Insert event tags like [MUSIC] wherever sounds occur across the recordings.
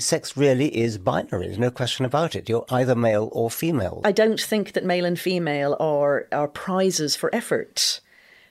Sex really is binary, there's no question about it. You're either male or female. I don't think that male and female are, are prizes for effort.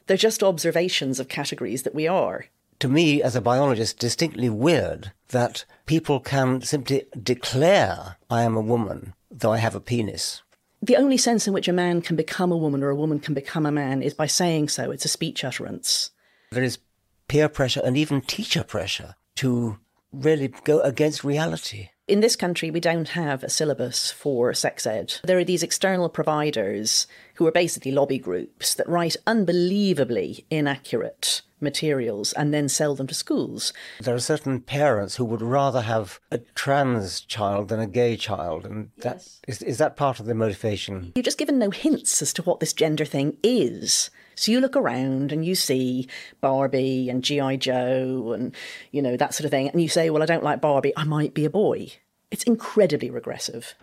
They're just observations of categories that we are. To me, as a biologist, distinctly weird that people can simply declare, I am a woman, though I have a penis. The only sense in which a man can become a woman or a woman can become a man is by saying so. It's a speech utterance. There is peer pressure and even teacher pressure to really go against reality. In this country, we don't have a syllabus for sex ed. There are these external providers who are basically lobby groups that write unbelievably inaccurate materials and then sell them to schools. There are certain parents who would rather have a trans child than a gay child, and that yes. is, is that part of the motivation? You're just given no hints as to what this gender thing is. So you look around and you see Barbie and G.I. Joe and, you know, that sort of thing, and you say, well, I don't like Barbie, I might be a boy. It's incredibly regressive.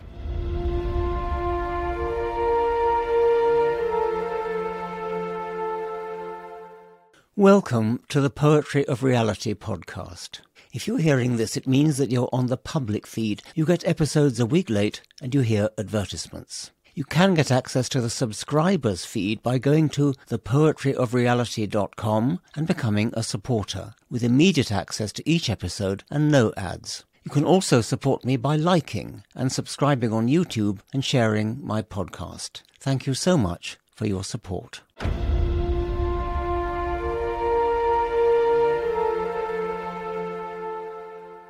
Welcome to the Poetry of Reality podcast. If you're hearing this, it means that you're on the public feed. You get episodes a week late and you hear advertisements. You can get access to the subscribers feed by going to thepoetryofreality.com and becoming a supporter, with immediate access to each episode and no ads. You can also support me by liking and subscribing on YouTube and sharing my podcast. Thank you so much for your support.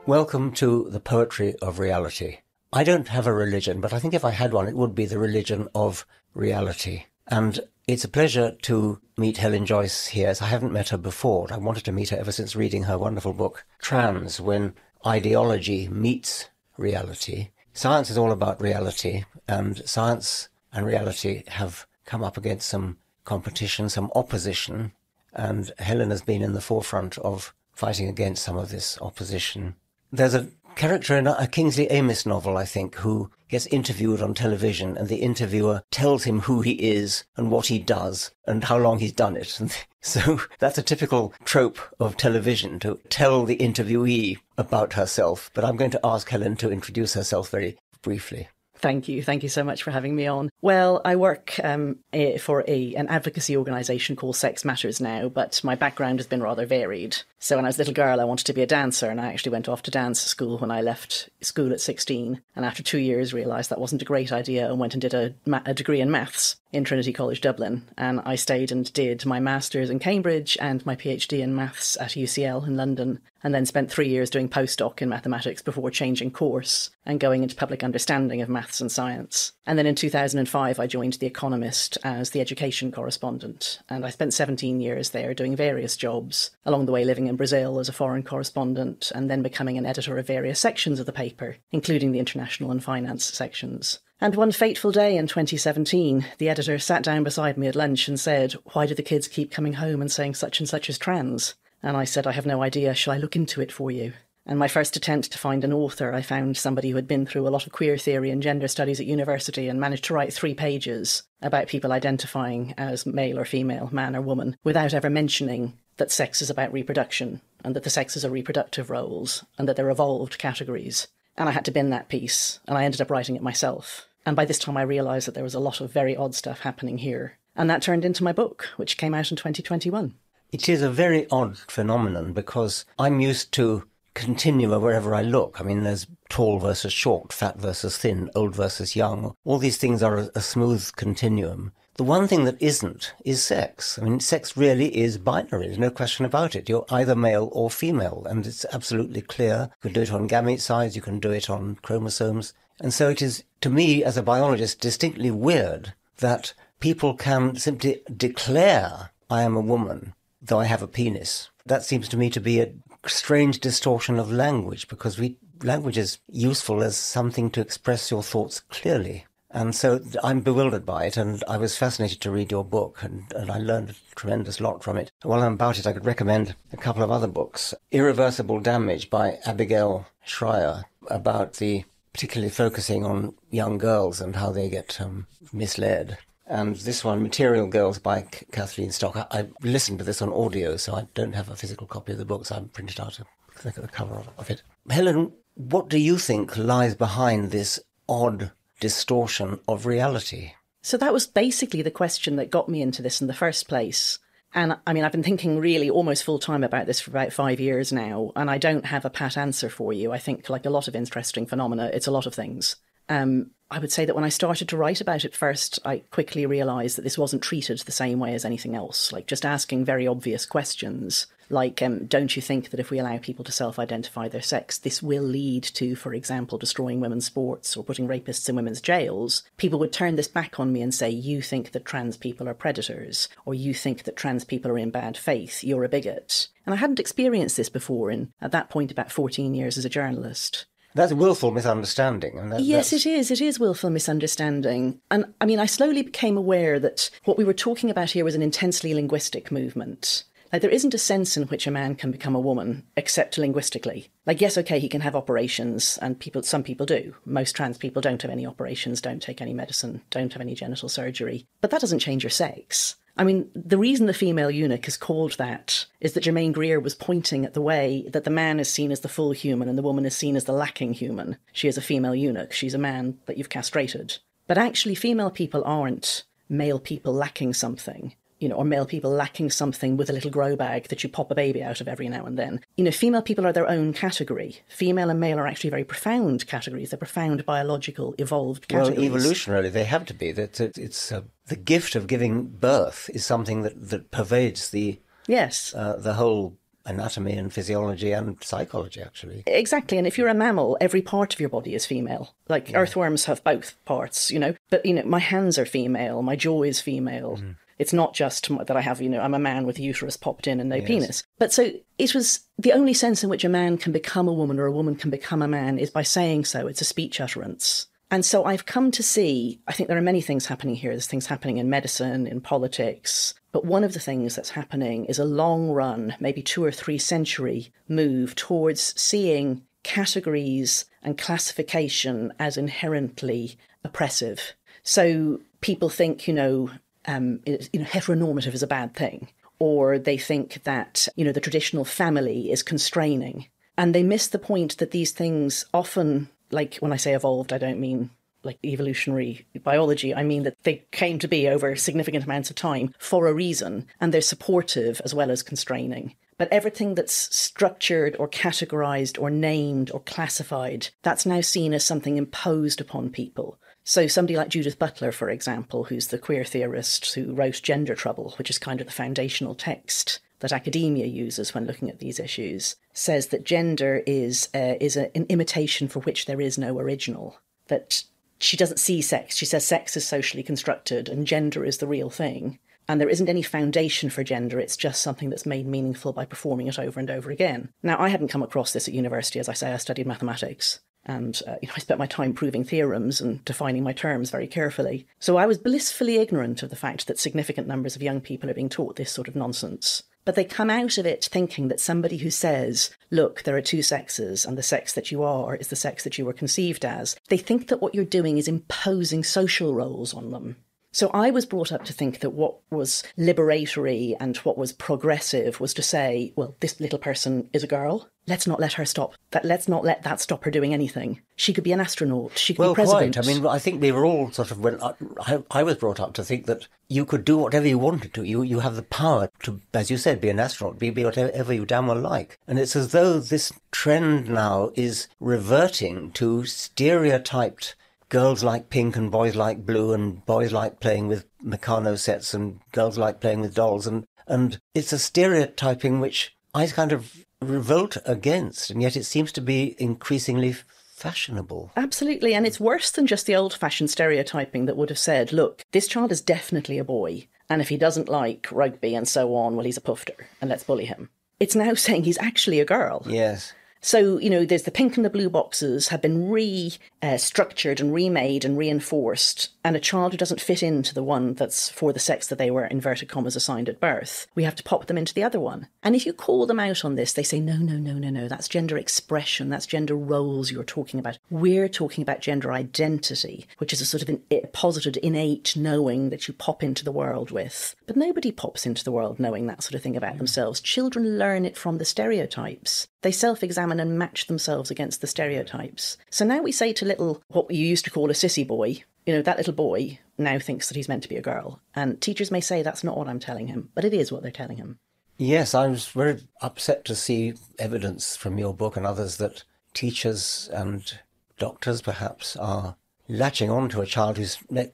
Welcome to the Poetry of Reality. I don't have a religion, but I think if I had one, it would be the religion of reality. And it's a pleasure to meet Helen Joyce here, as I haven't met her before. I wanted to meet her ever since reading her wonderful book, Trans, when ideology meets reality. Science is all about reality, and science and reality have come up against some competition, some opposition, and Helen has been in the forefront of fighting against some of this opposition. There's a character in a Kingsley Amis novel, I think, who gets interviewed on television and the interviewer tells him who he is and what he does and how long he's done it. [LAUGHS] so that's a typical trope of television to tell the interviewee about herself. But I'm going to ask Helen to introduce herself very briefly. Thank you. Thank you so much for having me on. Well, I work um, for a, an advocacy organisation called Sex Matters now, but my background has been rather varied. So when I was a little girl, I wanted to be a dancer, and I actually went off to dance school when I left school at 16. And after two years, realised that wasn't a great idea and went and did a, a degree in maths in Trinity College Dublin. And I stayed and did my master's in Cambridge and my PhD in maths at UCL in London and then spent three years doing postdoc in mathematics before changing course and going into public understanding of maths and science. And then in 2005, I joined The Economist as the education correspondent, and I spent 17 years there doing various jobs, along the way living in Brazil as a foreign correspondent, and then becoming an editor of various sections of the paper, including the international and finance sections. And one fateful day in 2017, the editor sat down beside me at lunch and said, Why do the kids keep coming home and saying such and such is trans? And I said, I have no idea. Shall I look into it for you? And my first attempt to find an author, I found somebody who had been through a lot of queer theory and gender studies at university and managed to write three pages about people identifying as male or female, man or woman, without ever mentioning that sex is about reproduction and that the sexes are reproductive roles and that they're evolved categories. And I had to bin that piece, and I ended up writing it myself. And by this time, I realised that there was a lot of very odd stuff happening here. And that turned into my book, which came out in 2021. It is a very odd phenomenon because I'm used to continua wherever I look. I mean, there's tall versus short, fat versus thin, old versus young. All these things are a, a, smooth continuum. The one thing that isn't is sex. I mean, sex really is binary. There's no question about it. You're either male or female, and it's absolutely clear. You can do it on gamete size, you can do it on chromosomes. And so it is, to me, as a biologist, distinctly weird that people can simply declare, I am a woman, though I have a penis. That seems to me to be a strange distortion of language because we, language is useful as something to express your thoughts clearly. And so I'm bewildered by it, and I was fascinated to read your book, and, and I learned a tremendous lot from it. While I'm about it, I could recommend a couple of other books. Irreversible Damage by Abigail Shrier, about the particularly focusing on young girls and how they get um, misled. And this one, Material Girls by Kathleen Stock. I, I, listened to this on audio, so I don't have a physical copy of the book, so I printed out a the cover of, of it. Helen, what do you think lies behind this odd distortion of reality? So that was basically the question that got me into this in the first place. And I mean, I've been thinking really almost full time about this for about five years now, and I don't have a pat answer for you. I think, like a lot of interesting phenomena, it's a lot of things. Um, I would say that when I started to write about it first, I quickly realised that this wasn't treated the same way as anything else. Like just asking very obvious questions, like, um, don't you think that if we allow people to self identify their sex, this will lead to, for example, destroying women's sports or putting rapists in women's jails? People would turn this back on me and say, you think that trans people are predators, or you think that trans people are in bad faith, you're a bigot. And I hadn't experienced this before in, at that point, about 14 years as a journalist. That's willful misunderstanding. And that, yes, it is. It is willful misunderstanding. And I mean, I slowly became aware that what we were talking about here was an intensely linguistic movement. Like, there isn't a sense in which a man can become a woman except linguistically. Like, yes, okay, he can have operations, and people, some people do. Most trans people don't have any operations, don't take any medicine, don't have any genital surgery. But that doesn't change your sex. I mean, the reason the female eunuch is called that is that Germaine Greer was pointing at the way that the man is seen as the full human and the woman is seen as the lacking human. She is a female eunuch. She's a man that you've castrated. But actually, female people aren't male people lacking something you know, or male people lacking something with a little grow bag that you pop a baby out of every now and then. You know, female people are their own category. Female and male are actually very profound categories. They're profound biological, evolved categories. Well, evolutionarily, they have to be. That it's uh, the gift of giving birth is something that that pervades the yes uh, the whole anatomy and physiology and psychology actually exactly and if you're a mammal every part of your body is female like yeah. earthworms have both parts you know but you know my hands are female my jaw is female mm. It's not just that I have, you know, I'm a man with a uterus popped in and no yes. penis. But so it was the only sense in which a man can become a woman or a woman can become a man is by saying so. It's a speech utterance. And so I've come to see, I think there are many things happening here. There's things happening in medicine, in politics. But one of the things that's happening is a long run, maybe two or three century move towards seeing categories and classification as inherently oppressive. So people think, you know, um, you know, heteronormative is a bad thing, or they think that you know the traditional family is constraining, and they miss the point that these things often, like when I say evolved, I don't mean like evolutionary biology, I mean that they came to be over significant amounts of time for a reason, and they're supportive as well as constraining. But everything that's structured or categorized or named or classified, that's now seen as something imposed upon people. So, somebody like Judith Butler, for example, who's the queer theorist who wrote Gender Trouble, which is kind of the foundational text that academia uses when looking at these issues, says that gender is uh, is a, an imitation for which there is no original. That she doesn't see sex. She says sex is socially constructed and gender is the real thing. And there isn't any foundation for gender, it's just something that's made meaningful by performing it over and over again. Now, I hadn't come across this at university, as I say, I studied mathematics. And uh, you know, I spent my time proving theorems and defining my terms very carefully. So I was blissfully ignorant of the fact that significant numbers of young people are being taught this sort of nonsense. But they come out of it thinking that somebody who says, look, there are two sexes, and the sex that you are is the sex that you were conceived as, they think that what you're doing is imposing social roles on them. So I was brought up to think that what was liberatory and what was progressive was to say, well, this little person is a girl. Let's not let her stop. That let's not let that stop her doing anything. She could be an astronaut. She could well, be president. quite. I mean, I think we were all sort of when I, I, was brought up to think that you could do whatever you wanted to. You you have the power to, as you said, be an astronaut, be, be whatever you damn well like. And it's as though this trend now is reverting to stereotyped girls like pink and boys like blue and boys like playing with Meccano sets and girls like playing with dolls and and it's a stereotyping which I kind of revolt against and yet it seems to be increasingly fashionable. Absolutely and it's worse than just the old fashioned stereotyping that would have said look this child is definitely a boy and if he doesn't like rugby and so on well he's a pufter and let's bully him. It's now [LAUGHS] saying he's actually a girl. Yes. So, you know, there's the pink and the blue boxes have been restructured uh, and remade and reinforced. And a child who doesn't fit into the one that's for the sex that they were, inverted commas, assigned at birth, we have to pop them into the other one. And if you call them out on this, they say, no, no, no, no, no, that's gender expression, that's gender roles you're talking about. We're talking about gender identity, which is a sort of an, a posited, innate knowing that you pop into the world with. But nobody pops into the world knowing that sort of thing about themselves. Children learn it from the stereotypes. They self examine examine and match themselves against the stereotypes. So now we say to little, what you used to call a sissy boy, you know, that little boy now thinks that he's meant to be a girl. And teachers may say that's not what I'm telling him, but it is what they're telling him. Yes, I was very upset to see evidence from your book and others that teachers and doctors perhaps are latching on to a child who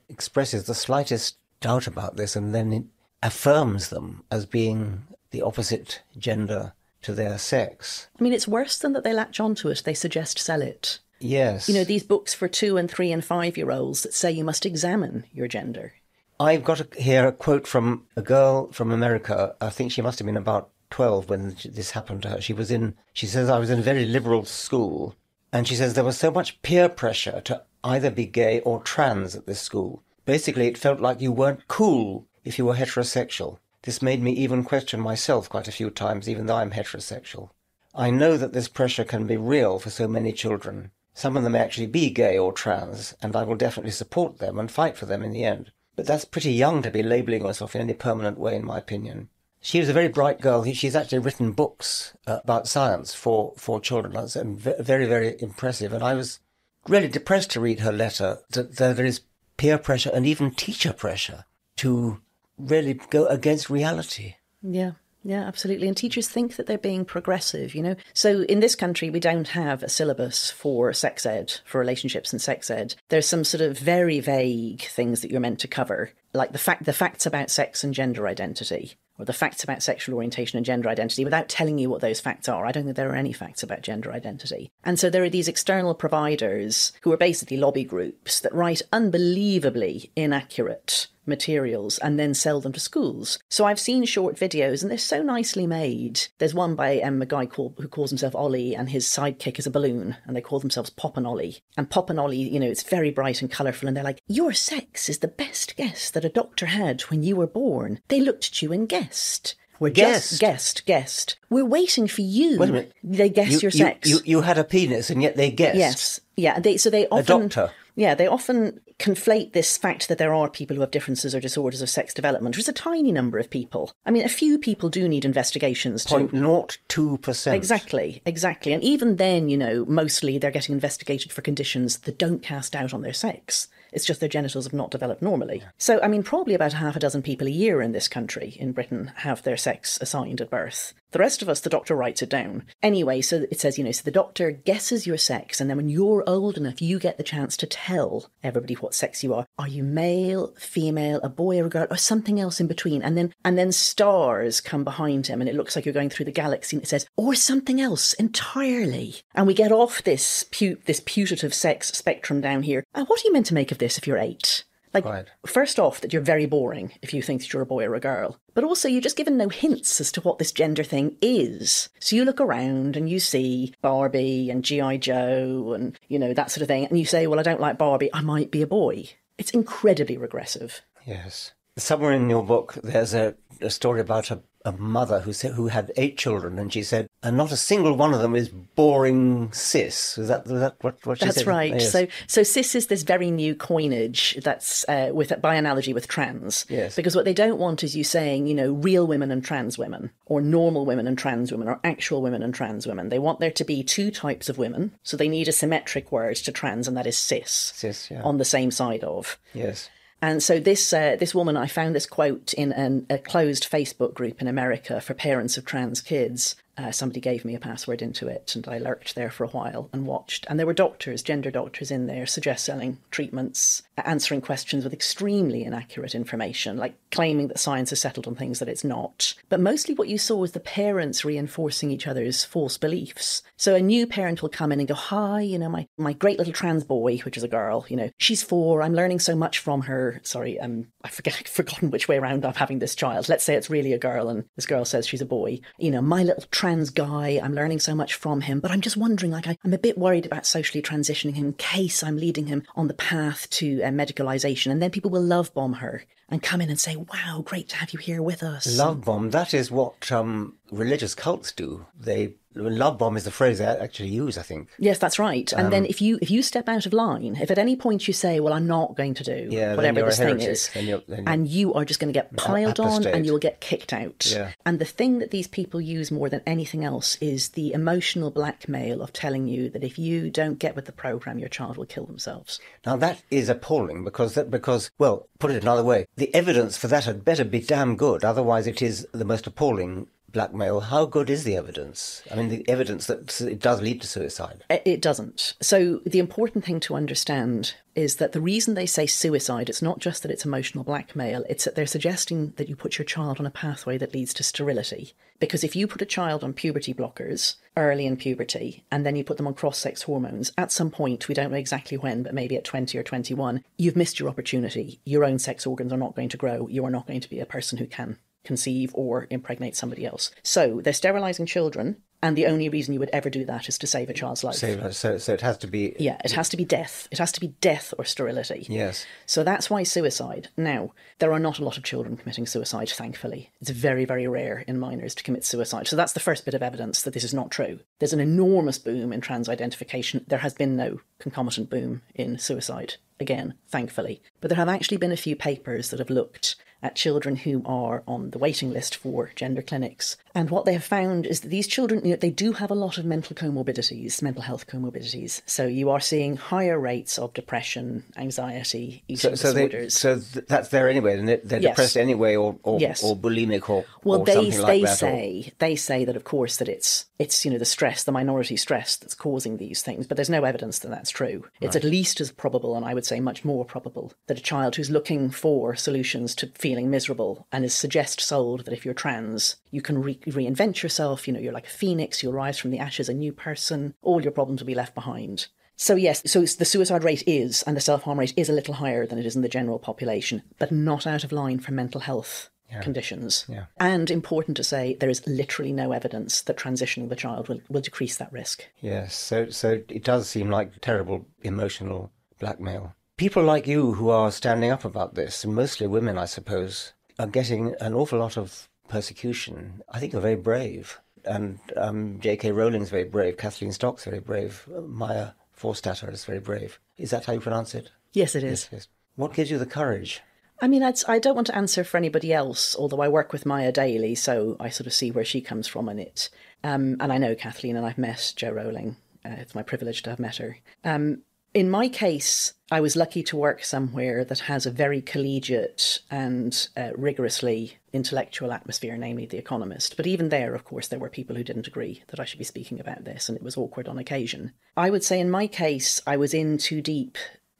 expresses the slightest doubt about this and then affirms them as being the opposite gender to their sex. I mean, it's worse than that they latch onto it, they suggest sell it. Yes. You know, these books for two and three and five year olds that say you must examine your gender. I've got a, here a quote from a girl from America. I think she must have been about 12 when this happened to her. She was in, she says, I was in a very liberal school. And she says there was so much peer pressure to either be gay or trans at this school. Basically, it felt like you weren't cool if you were heterosexual. This made me even question myself quite a few times, even though I'm heterosexual. I know that this pressure can be real for so many children. Some of them may actually be gay or trans, and I will definitely support them and fight for them in the end. But that's pretty young to be labelling yourself in any permanent way, in my opinion. She was a very bright girl. She's actually written books uh, about science for, for children, and very, very impressive. And I was really depressed to read her letter that there is peer pressure and even teacher pressure to really go against reality. Yeah. Yeah, absolutely. And teachers think that they're being progressive, you know. So in this country, we don't have a syllabus for sex ed, for relationships and sex ed. There's some sort of very vague things that you're meant to cover, like the fact the facts about sex and gender identity or the facts about sexual orientation and gender identity without telling you what those facts are. I don't think there are any facts about gender identity. And so there are these external providers who are basically lobby groups that write unbelievably inaccurate materials and then sell them to schools. So I've seen short videos and they're so nicely made. There's one by um, a guy called, who calls himself Ollie and his sidekick is a balloon and they call themselves Pop and Ollie. And Pop and Ollie, you know, it's very bright and colourful and they're like, your sex is the best guess that a doctor had when you were born. They looked at you and guessed. We're guessed. just guessed, guessed. We're waiting for you. Wait a minute. They guess you, your sex. You, you had a penis and yet they guessed. Yes. Yeah. They, so they often. A doctor. Yeah, they often conflate this fact that there are people who have differences or disorders of sex development, which is a tiny number of people. I mean, a few people do need investigations. Point naught two percent. Exactly, exactly. And even then, you know, mostly they're getting investigated for conditions that don't cast doubt on their sex. It's just their genitals have not developed normally. So, I mean, probably about half a dozen people a year in this country, in Britain, have their sex assigned at birth. The rest of us, the doctor writes it down. Anyway, so it says, you know, so the doctor guesses your sex, and then when you're old enough, you get the chance to tell everybody what sex you are. Are you male, female, a boy or a girl, or something else in between? And then and then stars come behind him, and it looks like you're going through the galaxy, and it says, or something else entirely. And we get off this pu- this putative sex spectrum down here. And what are you meant to make of this if you're eight? Like, Right. first off, that you're very boring if you think that you're a boy or a girl. But also, you're just given no hints as to what this gender thing is. So you look around and you see Barbie and G.I. Joe and, you know, that sort of thing. And you say, well, I don't like Barbie. I might be a boy. It's incredibly regressive. Yes. Somewhere in your book, there's a, a story about a, a mother who said who had eight children, and she said, and not a single one of them is boring cis. Is that, is that what, what she That's said? right. Yes. So, so cis is this very new coinage that's uh, with by analogy with trans. Yes. Because what they don't want is you saying, you know, real women and trans women, or normal women and trans women, or actual women and trans women. They want there to be two types of women. So they need a symmetric word to trans, and that is cis. Cis, yeah. On the same side of. yes. And so this uh, this woman, I found this quote in an, a closed Facebook group in America for parents of trans kids. Uh, somebody gave me a password into it, and I lurked there for a while and watched. And there were doctors, gender doctors, in there, suggest selling treatments, answering questions with extremely inaccurate information, like claiming that science has settled on things that it's not. But mostly, what you saw was the parents reinforcing each other's false beliefs. So a new parent will come in and go, "Hi, you know, my my great little trans boy, which is a girl, you know, she's four. I'm learning so much from her. Sorry, um, I forget, I've [LAUGHS] forgotten which way around I'm having this child. Let's say it's really a girl, and this girl says she's a boy. You know, my little trans guy, I'm learning so much from him, but I'm just wondering, like, I, I'm a bit worried about socially transitioning him in case I'm leading him on the path to uh, medicalization, and then people will love bomb her and come in and say, "Wow, great to have you here with us." Love bomb. That is what um, religious cults do. They love bomb is the phrase they actually use, I think. Yes, that's right. And then um, if you if you step out of line, if at any point you say, "Well, I'm not going to do Yeah, whatever this thing is," Then you're- then you're- and you are just going to get piled on, and you'll get kicked out. Yeah. And the thing that these people use more than anything else is the emotional blackmail of telling you that if you don't get with the program, your child will kill themselves. Now that is appalling because that because well, put it another way, the evidence for that had better be damn good. Otherwise, it is the most appalling blackmail. How good is the evidence? I mean, the evidence that it does lead to suicide. It doesn't. So the important thing to understand is that the reason they say suicide, it's not just that it's emotional blackmail, it's that they're suggesting that you put your child on a pathway that leads to sterility. Because if you put a child on puberty blockers early in puberty and then you put them on cross sex hormones, at some point, we don't know exactly when, but maybe at 20 or 21, you've missed your opportunity. Your own sex organs are not going to grow. You are not going to be a person who can conceive or impregnate somebody else. So they're sterilizing children. And the only reason you would ever do that is to save a child's life. So, so, so it has to be. Yeah, it has to be death. It has to be death or sterility. Yes. So that's why suicide. Now, there are not a lot of children committing suicide, thankfully. It's very, very rare in minors to commit suicide. So that's the first bit of evidence that this is not true. There's an enormous boom in trans identification. There has been no concomitant boom in suicide, again, thankfully. But there have actually been a few papers that have looked at children who are on the waiting list for gender clinics. And what they have found is that these children, you know, they do have a lot of mental comorbidities, mental health comorbidities. So you are seeing higher rates of depression, anxiety, So, eating so, they, disorders. so th- that's there anyway, and they're, they're Yes. depressed anyway, or or, Yes. or bulimic, or Well, or they something like they that. or- say they say that of course that it's it's you know the stress, the minority stress that's causing these things, but there's no evidence that that's true. It's at least as probable, and I would say much more probable, that a child who's looking for solutions to feeling miserable and is suggest sold that if you're trans, you can re- reinvent yourself. You know, you're like a phoenix, you'll rise from the ashes a new person. All your problems will be left behind. So yes, so it's- the suicide rate is and the self harm rate is a little higher than it is in the general population, but not out of line for mental health conditions. Yeah. And important to say, there is literally no evidence that transitioning the child will, will decrease that risk. Yes, so so it does seem like terrible emotional blackmail. People like you who are standing up about this, and mostly women, I suppose, are getting an awful lot of persecution. I think you're very brave, and um, J.K. Rowling's very brave. Kathleen Stock's very brave. Maya Forstater is very brave. Is that how you pronounce it? Yes, it is. Yes. What gives you the courage? I mean, I'd, I don't want to answer for anybody else, although I work with Maya daily, so I sort of see where she comes from in it. Um, and I know Kathleen, and I've met Jo Rowling. Uh, it's my privilege to have met her. Um, in my case, I was lucky to work somewhere that has a very collegiate and uh, rigorously intellectual atmosphere, namely The Economist. But even there, of course, there were people who didn't agree that I should be speaking about this, and it was awkward on occasion. I would say in my case, I was in too deep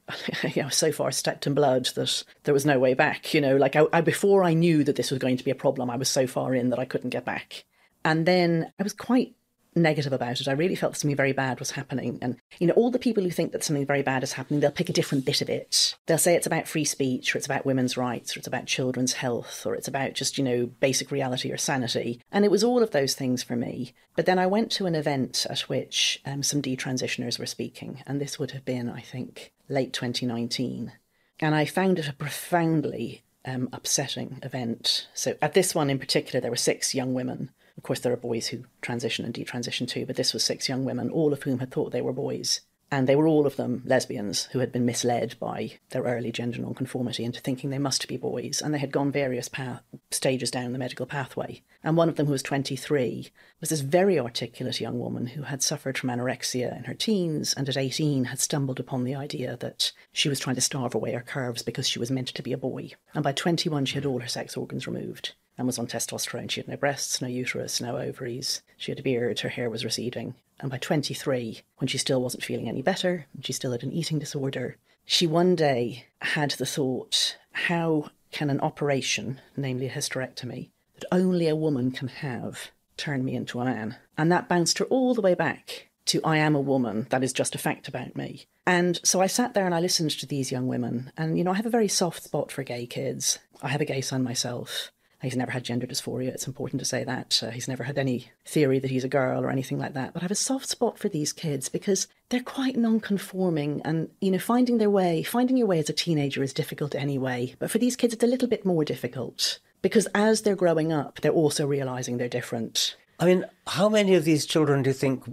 [LAUGHS] you know, so far stepped in blood that there was no way back. You know, like I, I, before I knew that this was going to be a problem, I was so far in that I couldn't get back. And then I was quite negative about it. I really felt something very bad was happening. And, you know, all the people who think that something very bad is happening, they'll pick a different bit of it. They'll say it's about free speech, or it's about women's rights, or it's about children's health, or it's about just, you know, basic reality or sanity. And it was all of those things for me. But then I went to an event at which um, some detransitioners were speaking. And this would have been, I think, late 2019. And I found it a profoundly um, upsetting event. So at this one in particular, there were six young women. Of course, there are boys who transition and detransition too, but this was six young women, all of whom had thought they were boys. And they were all of them lesbians who had been misled by their early gender nonconformity into thinking they must be boys. And they had gone various path- stages down the medical pathway. And one of them, who was 23, was this very articulate young woman who had suffered from anorexia in her teens and at 18 had stumbled upon the idea that she was trying to starve away her curves because she was meant to be a boy. And by 21, she had all her sex organs removed and was on testosterone. She had no breasts, no uterus, no ovaries. She had a beard, her hair was receding. And by 23, when she still wasn't feeling any better, and she still had an eating disorder, she one day had the thought how can an operation, namely a hysterectomy, that only a woman can have, turn me into a man? And that bounced her all the way back to I am a woman, that is just a fact about me. And so I sat there and I listened to these young women. And, you know, I have a very soft spot for gay kids. I have a gay son myself. He's never had gender dysphoria. It's important to say that. Uh, he's never had any theory that he's a girl or anything like that. But I have a soft spot for these kids because they're quite non-conforming and, you know, finding their way, finding your way as a teenager is difficult anyway. But for these kids, it's a little bit more difficult because as they're growing up, they're also realizing they're different. I mean, how many of these children do you think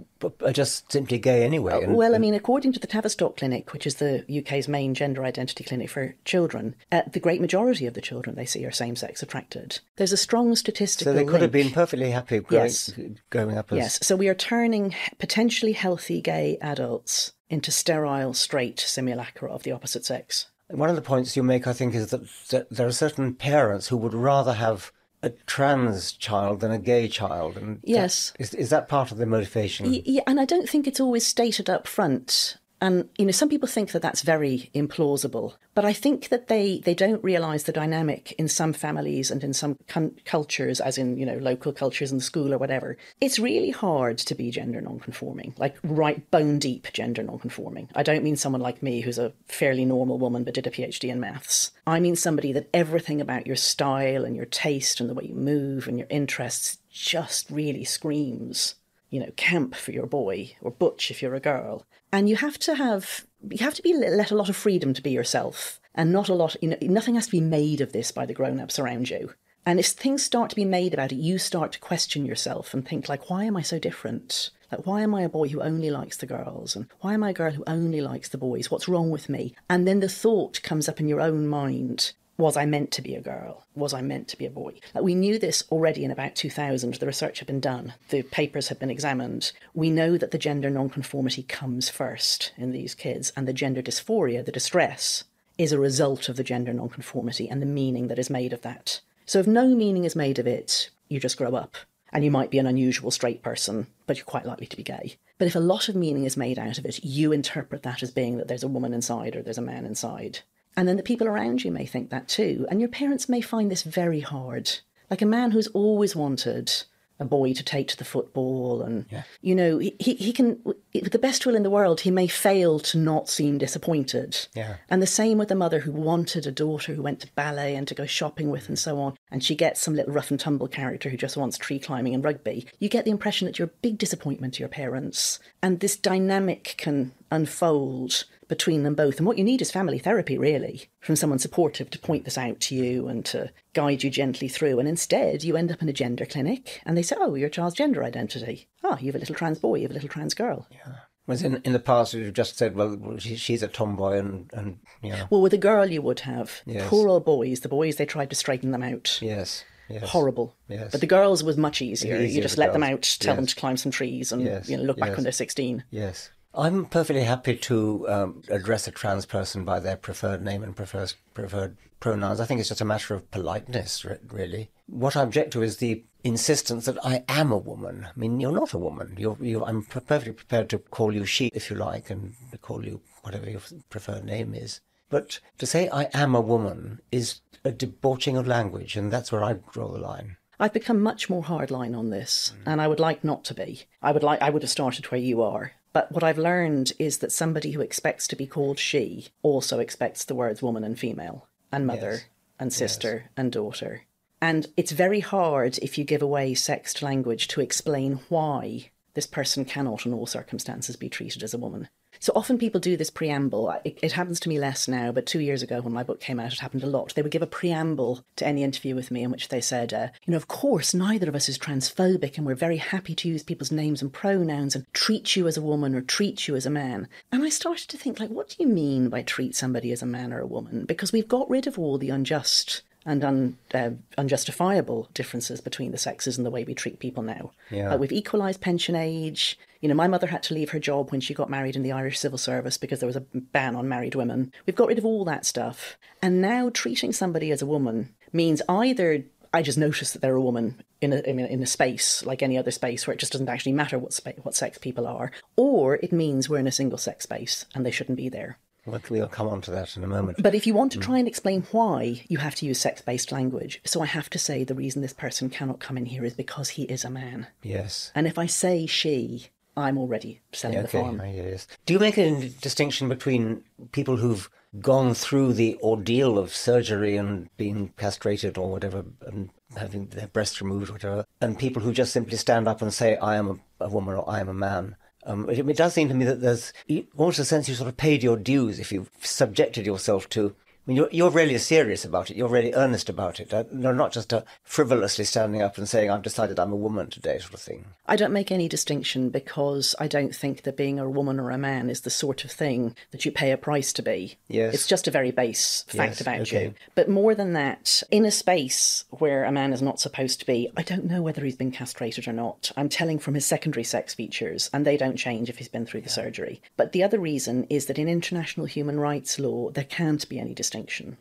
are just simply gay anyway? And, well, I mean, according to the Tavistock Clinic, which is the UK's main gender identity clinic for children, uh, the great majority of the children they see are same sex attracted. There's a strong statistical. So they could link. have been perfectly happy growing, yes. growing up as. Yes, so we are turning potentially healthy gay adults into sterile, straight simulacra of the opposite sex. One of the points you make, I think, is that, that there are certain parents who would rather have a trans child than a gay child. And yes. That, is, is that part of the motivation? Yeah, and I don't think it's always stated up front. And, you know, some people think that that's very implausible. But I think that they, they don't realize the dynamic in some families and in some cultures, as in, you know, local cultures in school or whatever. It's really hard to be gender nonconforming, like right bone deep gender nonconforming. I don't mean someone like me who's a fairly normal woman but did a PhD in maths. I mean somebody that everything about your style and your taste and the way you move and your interests just really screams you know, camp for your boy or butch if you're a girl. And you have to have you have to be let a lot of freedom to be yourself. And not a lot you know nothing has to be made of this by the grown-ups around you. And if things start to be made about it you start to question yourself and think like why am i so different? Like why am i a boy who only likes the girls? And why am i a girl who only likes the boys? What's wrong with me? And then the thought comes up in your own mind was I meant to be a girl? Was I meant to be a boy? Like we knew this already in about 2000. The research had been done, the papers had been examined. We know that the gender nonconformity comes first in these kids, and the gender dysphoria, the distress, is a result of the gender nonconformity and the meaning that is made of that. So if no meaning is made of it, you just grow up. And you might be an unusual straight person, but you're quite likely to be gay. But if a lot of meaning is made out of it, you interpret that as being that there's a woman inside or there's a man inside. And then the people around you may think that too. And your parents may find this very hard. Like a man who's always wanted a boy to take to the football and yeah. you know he, he can with the best will in the world he may fail to not seem disappointed yeah. and the same with the mother who wanted a daughter who went to ballet and to go shopping with and so on and she gets some little rough and tumble character who just wants tree climbing and rugby you get the impression that you're a big disappointment to your parents and this dynamic can unfold between them both. And what you need is family therapy, really, from someone supportive to point this out to you and to guide you gently through. And instead, you end up in a gender clinic and they say, oh, your child's gender identity. Ah, oh, you have a little trans boy, you have a little trans girl. Yeah. Whereas in, in the past, you've just said, well, she's a tomboy and, and you know. Well, with a girl, you would have. Yes. Poor old boys. The boys, they tried to straighten them out. Yes. Yes. Horrible. Yes. But the girls was much easier. easier you just let girls. them out, tell yes. them to climb some trees and yes. you know, look back when they're 16. Yes. I'm perfectly happy to um, address a trans person by their preferred name and preferred, preferred pronouns. I think it's just a matter of politeness, really. What I object to is the insistence that I am a woman. I mean, you're not a woman. You're, you're, I'm perfectly prepared to call you she if you like and to call you whatever your preferred name is. But to say I am a woman is a debauching of language, and that's where I draw the line. I've become much more hardline on this, mm. and I would like not to be. I would like I would have started where you are. But what I've learned is that somebody who expects to be called she also expects the words woman and female, and mother, yes. and sister, yes. and daughter. And it's very hard if you give away sexed language to explain why this person cannot, in all circumstances, be treated as a woman. So often people do this preamble. It, it, happens to me less now, but two years ago when my book came out, it happened a lot. They would give a preamble to any interview with me in which they said, uh, you know, of course, neither of us is transphobic and we're very happy to use people's names and pronouns and treat you as a woman or treat you as a man. And I started to think, like, what do you mean by treat somebody as a man or a woman? Because we've got rid of all the unjust and un, uh, unjustifiable differences between the sexes and the way we treat people now. Yeah. Uh, we've equalised pension age. You know, my mother had to leave her job when she got married in the Irish civil service because there was a ban on married women. We've got rid of all that stuff. And now treating somebody as a woman means either I just notice that they're a woman in a, in a space like any other space where it just doesn't actually matter what, spa- what sex people are, or it means we're in a single sex space and they shouldn't be there. We'll come on to that in a moment. But if you want to mm. try and explain why, you have to use sex based language. So I have to say the reason this person cannot come in here is because he is a man. Yes. And if I say she, I'm already selling okay. the farm. Yes. Do you make a distinction between people who've gone through the ordeal of surgery and being castrated or whatever and having their breasts removed or whatever, and people who just simply stand up and say, I am a, a woman or I am a man? Um, it, it, does seem to me that there's almost a sense you sort of paid your dues if you've subjected yourself to I mean, you're, you're really serious about it. You're really earnest about it. Uh, You're not just uh, frivolously standing up and saying, I've decided I'm a woman today, sort of thing. I don't make any distinction because I don't think that being a woman or a man is the sort of thing that you pay a price to be. Yes. It's just a very base fact Yes, about okay. you. But more than that, in a space where a man is not supposed to be, I don't know whether he's been castrated or not. I'm telling from his secondary sex features, and they don't change if he's been through the surgery. But the other reason is that in international human rights law, there can't be any distinction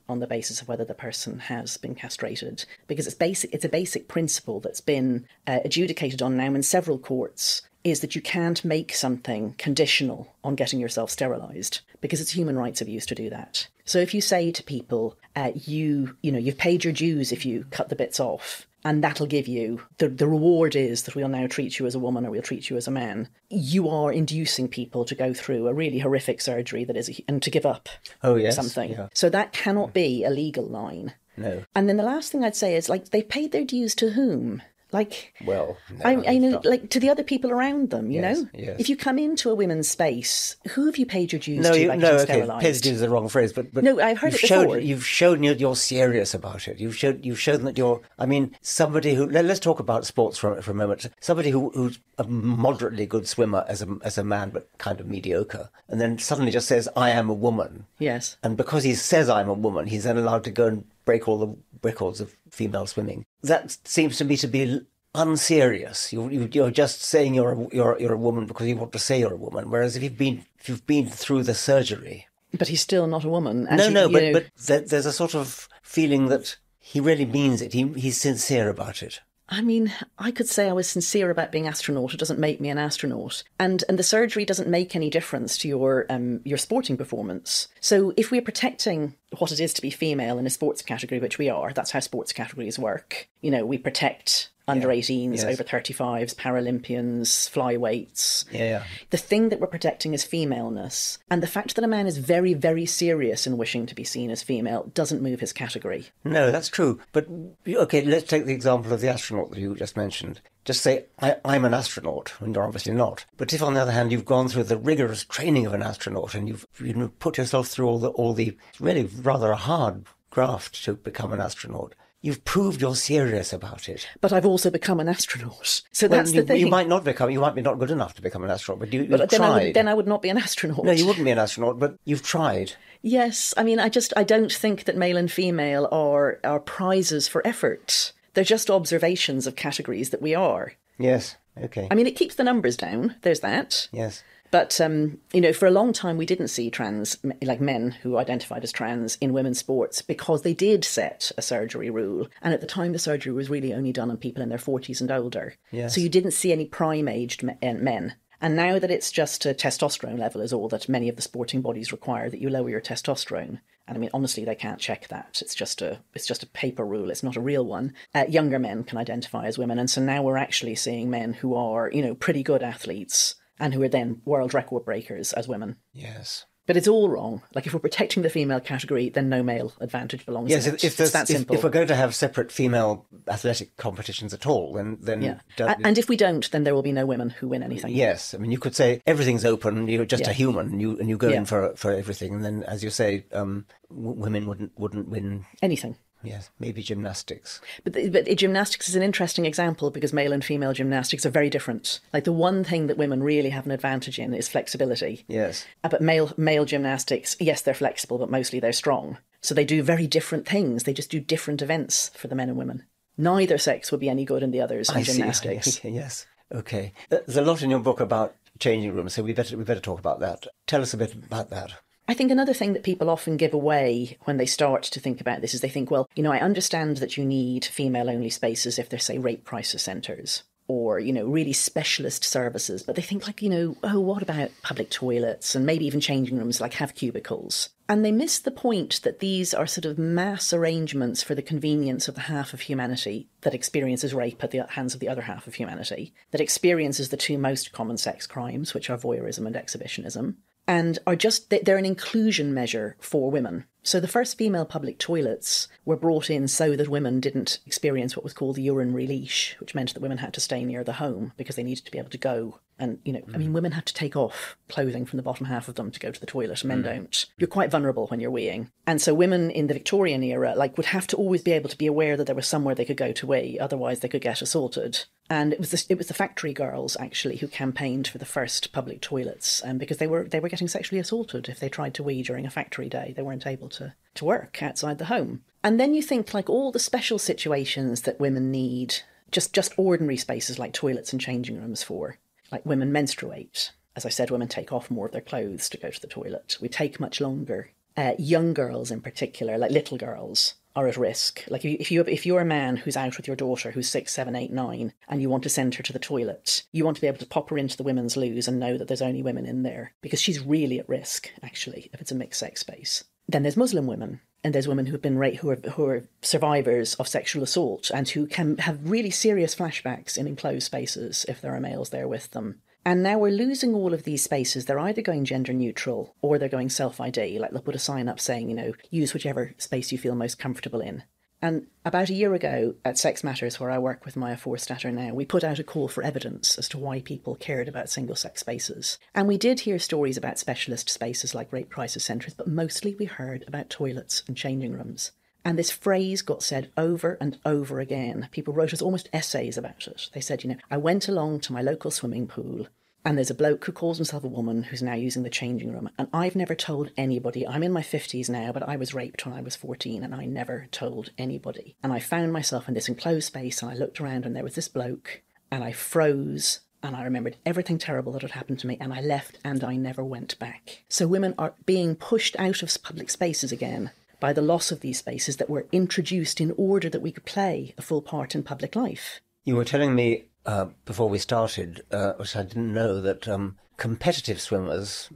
on the basis of whether the person has been castrated, because it's basic. It's a basic principle that's been uh, adjudicated on now in several courts is that you can't make something conditional on getting yourself sterilised because it's human rights abuse to do that. So if you say to people, uh, you you know you've paid your dues if you cut the bits off, and that'll give you the the reward is that we'll now treat you as a woman or we'll treat you as a man. You are inducing people to go through a really horrific surgery that is a, and to give up Oh, yes, something. yeah. So that cannot be a legal line. No. And then the last thing I'd say is like they paid their dues to whom? Like Well, no, I, I know, not. like to the other people around them, you Yes, know. yes. If you come into a women's space, who have you paid your dues No, to? you, by no, okay. dues is the wrong phrase, but, but No, I've heard you've it before. You've shown you- you're serious about it. You've showed you've shown that you're. I mean, somebody who let, us talk about sports for for a moment. Somebody who who's a moderately good swimmer as a as a man, but kind of mediocre, and then suddenly just says, "I am a woman," Yes. and because he says I'm a woman, he's then allowed to go and break all the records of female swimming. That seems to me to be unserious. You, you, you're just saying you're a, you're you're a woman because you want to say you're a woman. Whereas if you've been if you've been through the surgery, But he's still not a woman. as no, you- no, but know. but there, there's a sort of feeling that he really means it. He he's sincere about it. I mean, I could say I was sincere about being astronaut. It doesn't make me an astronaut, and and the surgery doesn't make any difference to your um your sporting performance. So if we're protecting what it is to be female in a sports category, which we are, that's how sports categories work. You know, we protect under 18s, Yes. over 35s, Paralympians, flyweights. Yeah, yeah. The thing that we're protecting is femaleness. And the fact that a man is very, very serious in wishing to be seen as female doesn't move his category. No, that's true. But okay, let's take the example of the astronaut that you just mentioned. Just say I, I'm an astronaut, and you're obviously not. But if, on the other hand, you've gone through the rigorous training of an astronaut and you've you know, put yourself through all the all the really rather a hard graft to become an astronaut, you've proved you're serious about it. But I've also become an astronaut. So Well, that's you, the thing. you might not become. You might be not good enough to become an astronaut, but you, but then I, tried. would, then I would not be an astronaut. No, you wouldn't be an astronaut, but you've tried. Yes, I mean, I just I don't think that male and female are are prizes for effort. They're just observations of categories that we are. Yes. Okay. I mean, it keeps the numbers down. There's that. yes. But um, you know, for a long time, we didn't see trans, like men who identified as trans, in women's sports because they did set a surgery rule, and at the time, the surgery was really only done on people in their forties and older. Yes. So you didn't see any prime-aged uh, men. And now that it's just a testosterone level is all that many of the sporting bodies require that you lower your testosterone. And I mean, honestly, they can't check that. It's just a it's just a paper rule. It's not a real one. Uh, younger men can identify as women, and so now we're actually seeing men who are you know pretty good athletes and who are then world record breakers as women. Yes. But it's all wrong. Like if we're protecting the female category, then no male advantage belongs. Yes, if, it. if, it's there's- that if, simple. if we're going to have separate female athletic competitions at all, then then yeah, do- A- and if we don't, then there will be no women who win anything. yes, I mean you could say everything's open. You're just Yeah. a human, and you and you go Yeah. in for for everything, and then as you say, um, w- women wouldn't wouldn't win. anything. Yes, maybe gymnastics. But, the- but gymnastics is an interesting example because male and female gymnastics are very different. Like the one thing that women really have an advantage in is flexibility. Yes, Uh, But male male gymnastics, yes, they're flexible, but mostly they're strong. So they do very different things. They just do different events for the men and women. Neither sex would be any good in the others in I see. [LAUGHS] gymnastics. yes. Okay. There's a lot in your book about changing rooms, so we better we better talk about that. Tell us a bit about that. I think another thing that people often give away when they start to think about this is they think, well, you know, I understand that you need female only spaces if they're, say, rape crisis centres or, you know, really specialist services. But they think, like, you know, oh, what about public toilets and maybe even changing rooms, like have cubicles? And they miss the point that these are sort of mass arrangements for the convenience of the half of humanity that experiences rape at the hands of the other half of humanity, that experiences the two most common sex crimes, which are voyeurism and exhibitionism and are just they- they're an inclusion measure for women. So the first female public toilets were brought in so that women didn't experience what was called the urinary leash, which meant that women had to stay near the home because they needed to be able to go And, you know, I mean, women have to take off clothing from the bottom half of them to go to the toilet. Men don't. You're quite vulnerable when you're weeing. And so women in the Victorian era, like, would have to always be able to be aware that there was somewhere they could go to wee. Otherwise, they could get assaulted. And it was the, it was the factory girls actually who campaigned for the first public toilets, um, because they were they were getting sexually assaulted if they tried to wee during a factory day. They weren't able to to work outside the home. And then you think like all the special situations that women need, just just ordinary spaces like toilets and changing rooms for like women menstruate. As I said, women take off more of their clothes to go to the toilet. We take much longer. Uh, young girls, in particular, like little girls, are at risk. Like if you if you're a man who's out with your daughter who's six, seven, eight, nine, and you want to send her to the toilet, you want to be able to pop her into the women's loos and know that there's only women in there because she's really at risk. Actually, if it's a mixed sex space, then there's Muslim women and there's women who've been raped, who are who are survivors of sexual assault and who can have really serious flashbacks in enclosed spaces if there are males there with them. And now we're losing all of these spaces. They're either going gender neutral or they're going self ID. Like they'll put a sign up saying, you know, use whichever space you feel most comfortable in. And about a year ago at Sex Matters, where I work with Maya Forstater now, we put out a call for evidence as to why people cared about single sex spaces. And we did hear stories about specialist spaces like rape crisis centres, but mostly we heard about toilets and changing rooms. And this phrase got said over and over again. People wrote us almost essays about it. They said, you know, I went along to my local swimming pool and there's a bloke who calls himself a woman who's now using the changing room. And I've never told anybody. I'm in my 50s now, but I was raped when I was 14 and I never told anybody. And I found myself in this enclosed space and I looked around and there was this bloke and I froze and I remembered everything terrible that had happened to me, and I left and I never went back. So women are being pushed out of public spaces again by the loss of these spaces that were introduced in order that we could play a full part in public life. You were telling me uh, before we started, uh, which I didn't know, that um, competitive swimmers,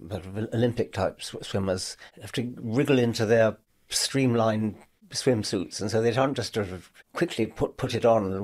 Olympic type swimmers, have to wriggle into their streamlined swimsuits, and so they aren't just sort of quickly put put it on the,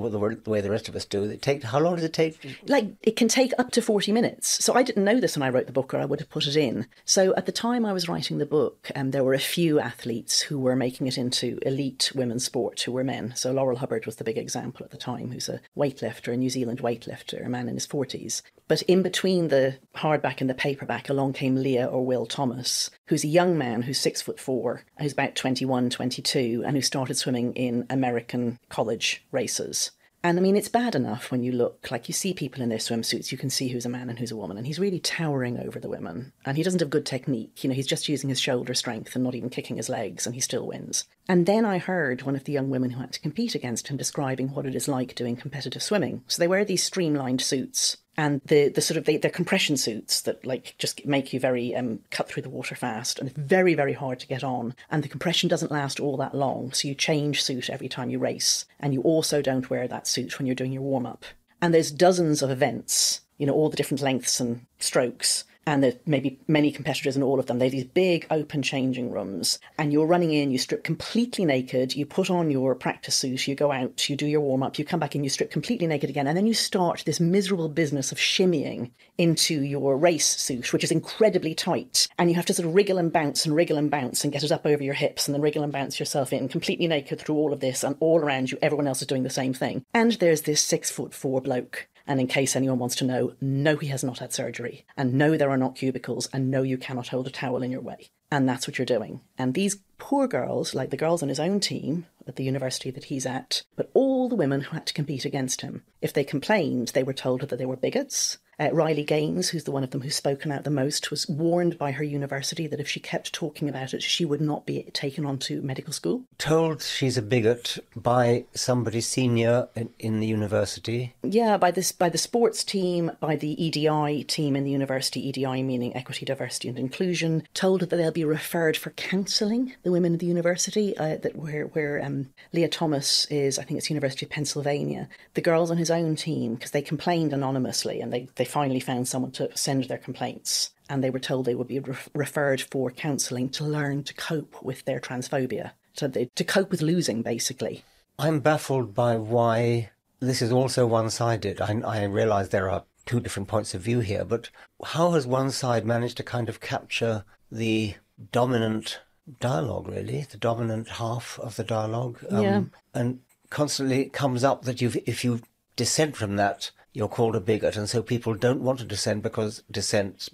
way the rest of us do. It take how long does it take? Like it can take up to forty minutes. So I didn't know this when I wrote the book, or I would have put it in. So at the time I was writing the book, um, there were a few athletes who were making it into elite women's sport who were men. So Laurel Hubbard was the big example at the time, who's a weightlifter, a New Zealand weightlifter, a man in his forties. But in between the hardback and the paperback, along came Lia or Will Thomas, who's a young man who's six foot four, who's about 21, 22, and who started swimming in American college races. And I mean, it's bad enough when you look, like you see people in their swimsuits, you can see who's a man and who's a woman, and he's really towering over the women. And he doesn't have good technique. You know, he's just using his shoulder strength and not even kicking his legs, and he still wins. And then I heard one of the young women who had to compete against him describing what it is like doing competitive swimming. So they wear these streamlined suits and the the sort of the, the compression suits that like just make you very um, cut through the water fast and very very hard to get on and the compression doesn't last all that long so you change suit every time you race and you also don't wear that suit when you're doing your warm up and there's dozens of events you know all the different lengths and strokes and there's maybe many competitors in all of them. They have these big open changing rooms, and you're running in, you strip completely naked, you put on your practice suit, you go out, you do your warm up, you come back and you strip completely naked again, and then you start this miserable business of shimmying into your race suit, which is incredibly tight, and you have to sort of wriggle and bounce and wriggle and bounce and get it up over your hips, and then wriggle and bounce yourself in completely naked through all of this, and all around you, everyone else is doing the same thing. And there's this six foot four bloke and in case anyone wants to know, no, he has not had surgery. And no, there are not cubicles. And no, you cannot hold a towel in your way. And that's what you're doing. And these poor girls, like the girls on his own team at the university that he's at, but all the women who had to compete against him, if they complained, they were told that they were bigots uh, Riley Gaines, who's the one of them who's spoken out the most, was warned by her university that if she kept talking about it, she would not be taken on to medical school. Told she's a bigot by somebody senior in, in the university. Yeah, by this by the sports team, by the EDI team in the university. EDI meaning equity, diversity, and inclusion. Told that they'll be referred for counselling the women of the university. Uh, that where where um, Lia Thomas is, I think it's University of Pennsylvania. The girls on his own team because they complained anonymously and they they finally found someone to send their complaints and they were told they would be re- referred for counselling to learn to cope with their transphobia, so they, to cope with losing, basically. I'm baffled by why this is also one sided. I, I realise there are two different points of view here, but how has one side managed to kind of capture the dominant dialogue, really, the dominant half of the dialogue? Um, yeah. And constantly it comes up that you if you dissent from that, you're called a bigot, and so people don't want to dissent because dissent.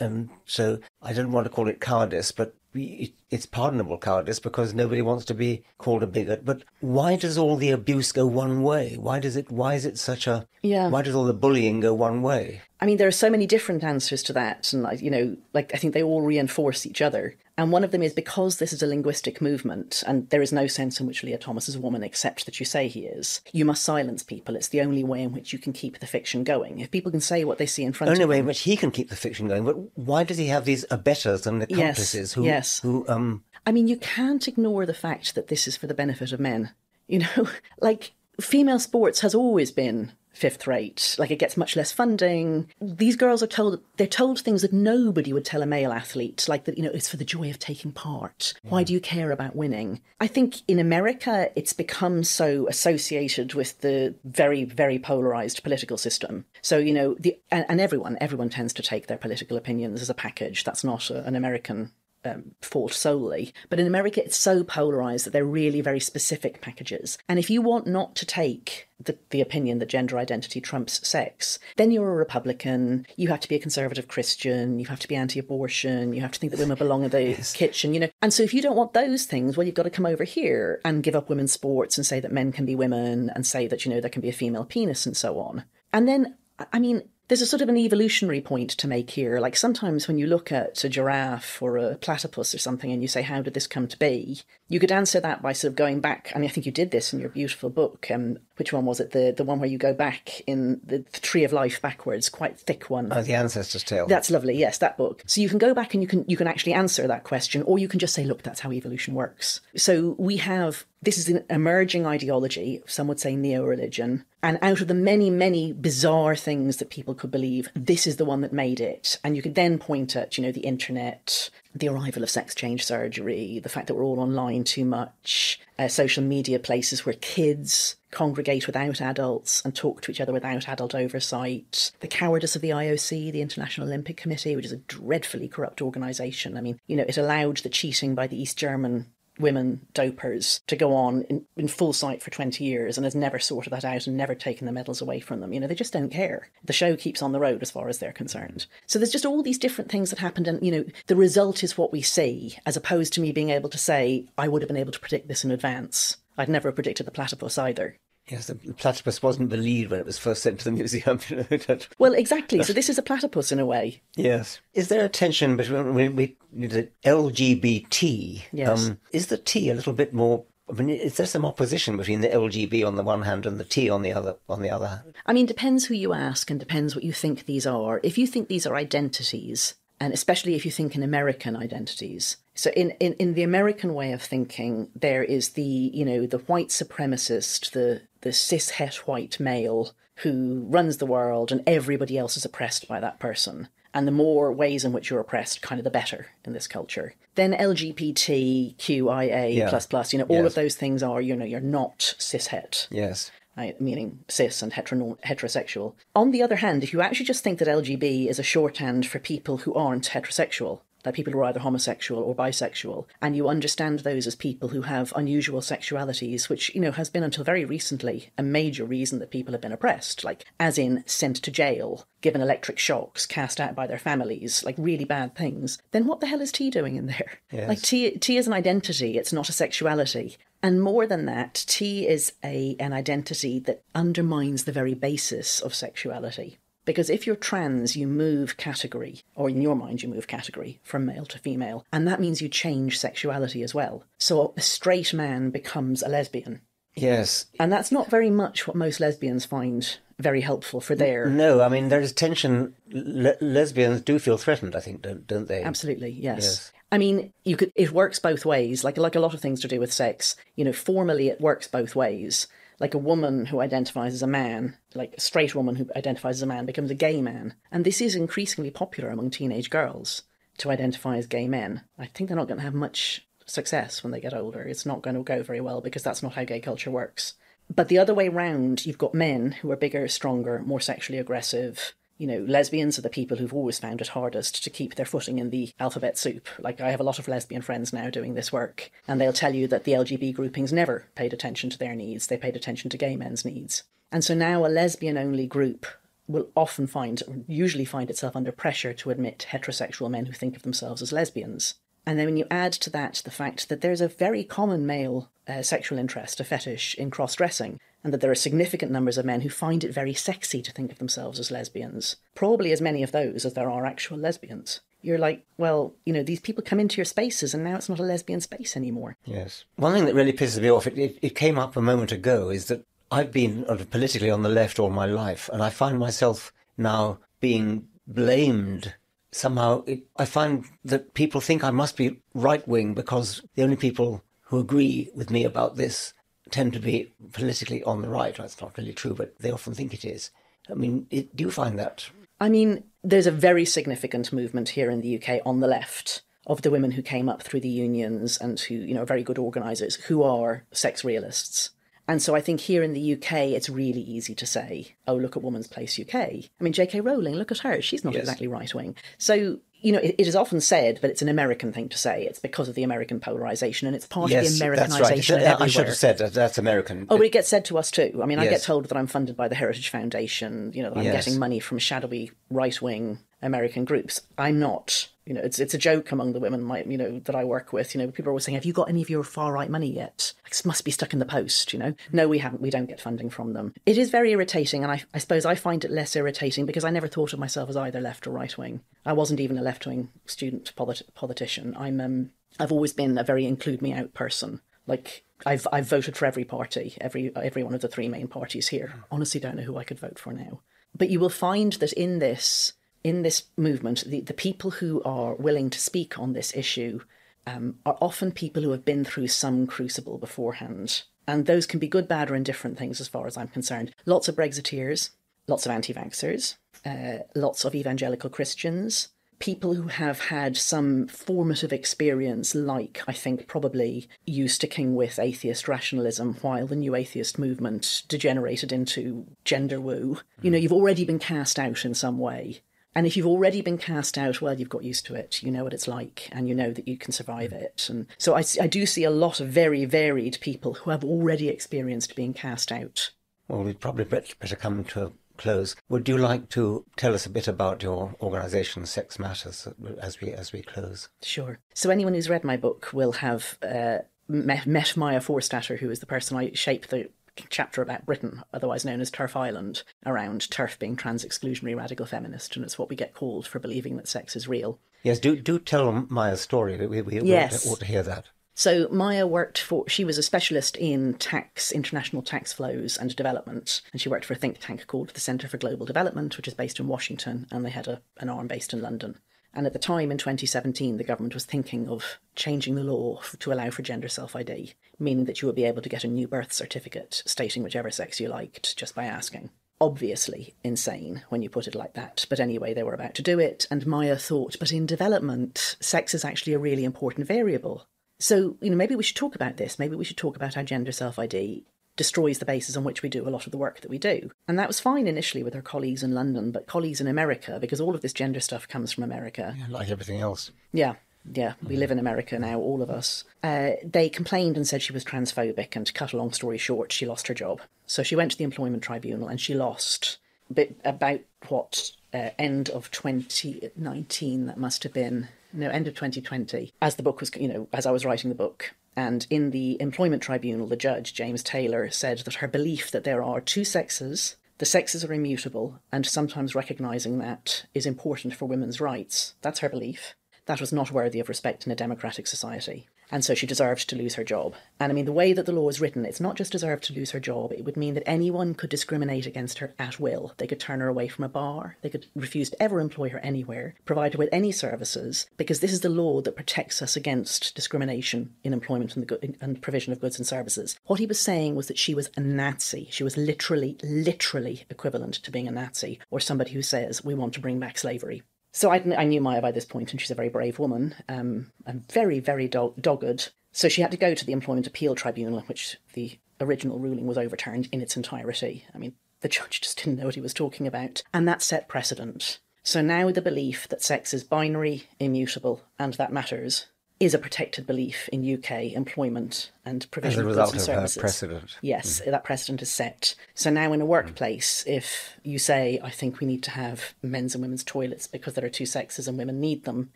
And so I don't want to call it cowardice, but it's pardonable cowardice because nobody wants to be called a bigot. But why does all the abuse go one way? Why does it? Why is it such a? Yeah. Why does all the bullying go one way? I mean, there are so many different answers to that, and you know, like I think they all reinforce each other. And one of them is because this is a linguistic movement, and there is no sense in which Lia Thomas is a woman except that you say he is. You must silence people. It's the only way in which you can keep the fiction going. If people can say what they see in front only of them. Only way in which he can keep the fiction going. But why does he have these abettors and accomplices who, yes. who um, I mean, you can't ignore the fact that this is for the benefit of men. You know, [LAUGHS] like female sports has always been fifth rate. Like it gets much less funding. These girls are told they're told things that nobody would tell a male athlete, like that, you know, it's for the joy of taking part. Yeah. Why do you care about winning? I think in America it's become so associated with the very, very polarized political system. So, you know, the and, everyone, everyone tends to take their political opinions as a package. That's not a, an American um, fault solely. But in America, it's so polarized that they're really very specific packages. And if you want not to take the, the opinion that gender identity trumps sex, then you're a Republican. You have to be a conservative Christian. You have to be anti abortion. You have to think that women belong in the [LAUGHS] yes. kitchen, you know. And so if you don't want those things, well, you've got to come over here and give up women's sports and say that men can be women and say that, you know, there can be a female penis and so on. And then, I mean, there's a sort of an evolutionary point to make here. Like sometimes when you look at a giraffe or a platypus or something and you say, how did this come to be? You could answer that by sort of going back. I mean, I think you did this in your beautiful book. Um, which one was it? The the one where you go back in the, the Tree of Life backwards, quite thick one. Oh, the Ancestor's Tale. That's lovely. Yes, that book. So you can go back and you can you can actually answer that question, or you can just say, look, that's how evolution works. So we have this is an emerging ideology. Some would say neo-religion, and out of the many many bizarre things that people could believe, this is the one that made it. And you could then point at you know the internet, the arrival of sex change surgery, the fact that we're all online too much, uh, social media places where kids congregate without adults and talk to each other without adult oversight, the cowardice of the IOC, the International Olympic Committee, which is a dreadfully corrupt organisation. I mean, you know, it allowed the cheating by the East German women dopers to go on in, in, full sight for 20 years and has never sorted that out and never taken the medals away from them. You know, they just don't care. The show keeps on the road as far as they're concerned. So there's just all these different things that happened and, you know, the result is what we see, as opposed to me being able to say, I would have been able to predict this in advance. I'd never predicted the platypus either. Yes, the platypus wasn't believed when it was first sent to the museum. [LAUGHS] well, exactly. So this is a platypus in a way. Yes. Is there a tension between we, we the LGBT? Yes. Um, is the T a little bit more? I mean, is there some opposition between the LGB on the one hand and the T on the other? On the other hand, I mean, depends who you ask and depends what you think these are. If you think these are identities, and especially if you think in American identities, so in, in, in the American way of thinking, there is the you know the white supremacist, the the cishet white male who runs the world and everybody else is oppressed by that person. And the more ways in which you're oppressed, kind of the better in this culture. Then LGBTQIA plus plus, you know, all yes. of those things are, you know, you're not cishet. Yes. Right, meaning cis and hetero- heterosexual. On the other hand, if you actually just think that LGB is a shorthand for people who aren't heterosexual, that people who are either homosexual or bisexual, and you understand those as people who have unusual sexualities, which, you know, has been until very recently a major reason that people have been oppressed, like, as in sent to jail, given electric shocks, cast out by their families, like really bad things, then what the hell is T doing in there? Yes. Like, T, T is an identity, it's not a sexuality. And more than that, T is a an identity that undermines the very basis of sexuality. Because if you're trans, you move category, or in your mind, you move category from male to female, and that means you change sexuality as well. So a straight man becomes a lesbian. Yes. And that's not very much what most lesbians find very helpful for their. No, I mean, there's tension. Le- lesbians do feel threatened, I think, don't, don't they? Absolutely, yes. yes. I mean, you could. It works both ways. Like like a lot of things to do with sex. You know, formally it works both ways like a woman who identifies as a man, like a straight woman who identifies as a man, becomes a gay man. And this is increasingly popular among teenage girls to identify as gay men. I think they're not going to have much success when they get older. It's not going to go very well because that's not how gay culture works. But the other way round, you've got men who are bigger, stronger, more sexually aggressive, you know, lesbians are the people who've always found it hardest to keep their footing in the alphabet soup. Like, I have a lot of lesbian friends now doing this work, and they'll tell you that the LGB groupings never paid attention to their needs, they paid attention to gay men's needs. And so now a lesbian only group will often find, usually find itself under pressure to admit heterosexual men who think of themselves as lesbians. And then when you add to that the fact that there's a very common male uh, sexual interest, a fetish in cross dressing, and that there are significant numbers of men who find it very sexy to think of themselves as lesbians, probably as many of those as there are actual lesbians. You're like, well, you know, these people come into your spaces and now it's not a lesbian space anymore. Yes. One thing that really pisses me off, it, it, it came up a moment ago, is that I've been politically on the left all my life, and I find myself now being blamed somehow it, I find that people think I must be right wing because the only people who agree with me about this tend to be politically on the right. That's not really true, but they often think it is. I mean, it, do you find that? I mean, there's a very significant movement here in the UK on the left of the women who came up through the unions and who, you know, are very good organisers who are sex realists. And so I think here in the UK, it's really easy to say, oh, look at Woman's Place UK. I mean, J.K. Rowling, look at her. She's not yes. exactly right wing. So, you know, it, it is often said, but it's an American thing to say. It's because of the American polarization and it's part yes, of the Americanization. Right. I should have said that. That's American. Oh, but it gets said to us too. I mean, yes. I get told that I'm funded by the Heritage Foundation, you know, that I'm yes. getting money from shadowy right wing American groups. I'm not. You know, it's it's a joke among the women, my, you know, that I work with. You know, people are always saying, "Have you got any of your far right money yet?" It must be stuck in the post. You know, no, we haven't. We don't get funding from them. It is very irritating, and I, I suppose I find it less irritating because I never thought of myself as either left or right wing. I wasn't even a left wing student polit- politician. I'm um, I've always been a very include me out person. Like I've I've voted for every party, every every one of the three main parties here. Honestly, don't know who I could vote for now. But you will find that in this in this movement, the, the people who are willing to speak on this issue um, are often people who have been through some crucible beforehand. And those can be good, bad, or indifferent things as far as I'm concerned. Lots of Brexiteers, lots of anti vaxxers, uh, lots of evangelical Christians, people who have had some formative experience, like I think probably you sticking with atheist rationalism while the new atheist movement degenerated into gender woo. You know, you've already been cast out in some way. And if you've already been cast out, well, you've got used to it. You know what it's like, and you know that you can survive it. And so I, I do see a lot of very varied people who have already experienced being cast out. Well, we'd probably better come to a close. Would you like to tell us a bit about your organisation, Sex Matters, as we as we close? Sure. So anyone who's read my book will have uh, met, met Maya Forstater, who is the person I shaped the chapter about Britain, otherwise known as TERF Island, around TERF being trans exclusionary radical feminist, and it's what we get called for believing that sex is real. Yes, do do tell Maya's story. We, we, yes. ought to hear that. So Maya worked for, she was a specialist in tax, international tax flows and development. And she worked for a think tank called the Centre for Global Development, which is based in Washington, and they had a, an arm based in London. And at the time in 2017, the government was thinking of changing the law to allow for gender self ID, meaning that you would be able to get a new birth certificate stating whichever sex you liked just by asking. Obviously insane when you put it like that, but anyway, they were about to do it, and Maya thought, but in development, sex is actually a really important variable. So, you know, maybe we should talk about this. Maybe we should talk about how gender self ID destroys the basis on which we do a lot of the work that we do. And that was fine initially with her colleagues in London, but colleagues in America, because all of this gender stuff comes from America. Yeah, like everything else. Yeah. Yeah, we live in America now, all of us. Uh, they complained and said she was transphobic, and to cut a long story short, she lost her job. So she went to the employment tribunal and she lost bit about what uh, end of 2019 that must have been no end of 2020 as the book was you know as i was writing the book and in the employment tribunal, the judge, James Tayler, said that her belief that there are two sexes, the sexes are immutable, and sometimes recognizing that is important for women's rights. That's her belief. That was not worthy of respect in a democratic society and so she deserved to lose her job. And I mean, the way that the law is written, it's not just deserved to lose her job, it would mean that anyone could discriminate against her at will. They could turn her away from a bar, they could refuse to ever employ her anywhere, provide her with any services, because this is the law that protects us against discrimination in employment and the, and provision of goods and services. What he was saying was that she was a Nazi. She was literally, literally equivalent to being a Nazi, or somebody who says, we want to bring back slavery. So I, I, knew Maya by this point, and she's a very brave woman, um, and very, very dogged. So she had to go to the Employment Appeal Tribunal, which the original ruling was overturned in its entirety. I mean, The judge just didn't know what he was talking about. And that set precedent. So now the belief that sex is binary, immutable, and that matters is a protected belief in UK employment and provision As a of goods and of services. precedent. Yes, mm. that precedent is set. So now in a mm. workplace, if you say, I think we need to have men's and women's toilets because there are two sexes and women need them,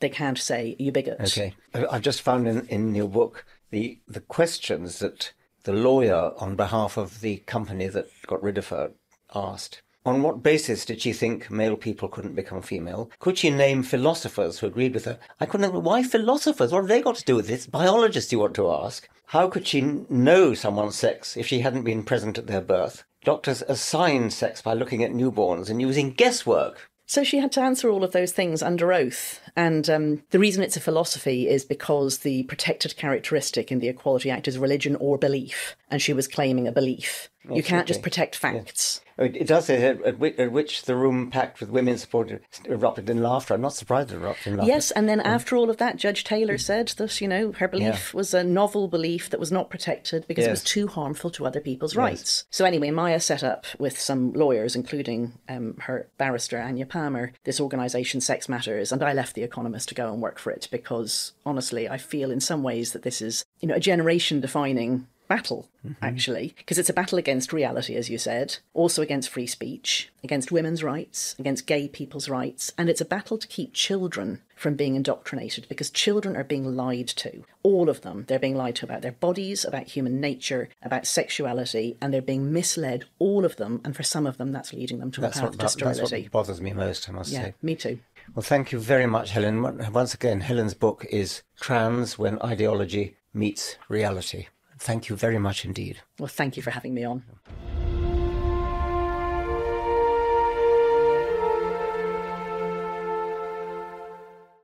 they can't say, you bigot. Okay. I- I've just found in, in your book the, the questions that the lawyer on behalf of the company that got rid of her asked. On what basis did she think male people couldn't become female? Could she name philosophers who agreed with her? I couldn't. Why philosophers? What have they got to do with this? Biologists, you want to ask. How could she know someone's sex if she hadn't been present at their birth? Doctors assign sex by looking at newborns and using guesswork. So she had to answer all of those things under oath. And um, the reason it's a philosophy is because the protected characteristic in the Equality Act is religion or belief. And she was claiming a belief. You can't just protect facts. Oh, It does say at, at, which, the room packed with women supported erupted in laughter. I'm not surprised it erupted in laughter. Yes, and then after all of that, Judge Tayler said that, you know, her belief was a novel belief that was not protected because it was too harmful to other people's rights. So anyway, Maya set up with some lawyers, including um, her barrister, Anya Palmer, this organisation, Sex Matters, and I left The Economist to go and work for it because, honestly, I feel in some ways that this is, you know, a generation-defining battle, mm-hmm. actually, because it's a battle against reality, as you said, also against free speech, against women's rights, against gay people's rights, and it's a battle to keep children from being indoctrinated because children are being lied to. All of them. They're being lied to about their bodies, about human nature, about sexuality, and they're being misled, all of them, and for some of them, that's leading them to That's a what, path that, to that's what bothers me most, I must Yeah, say. me too. Well, thank you very much, Helen. Once again, Helen's book is Trans When Ideology Meets Reality. Thank you very much indeed. Well, thank you for having me on.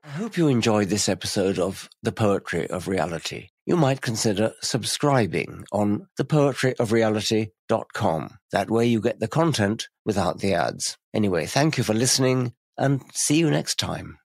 I hope you enjoyed this episode of The Poetry of Reality. You might consider subscribing on thepoetryofreality.com. That way you get the content without the ads. Anyway, thank you for listening and see you next time.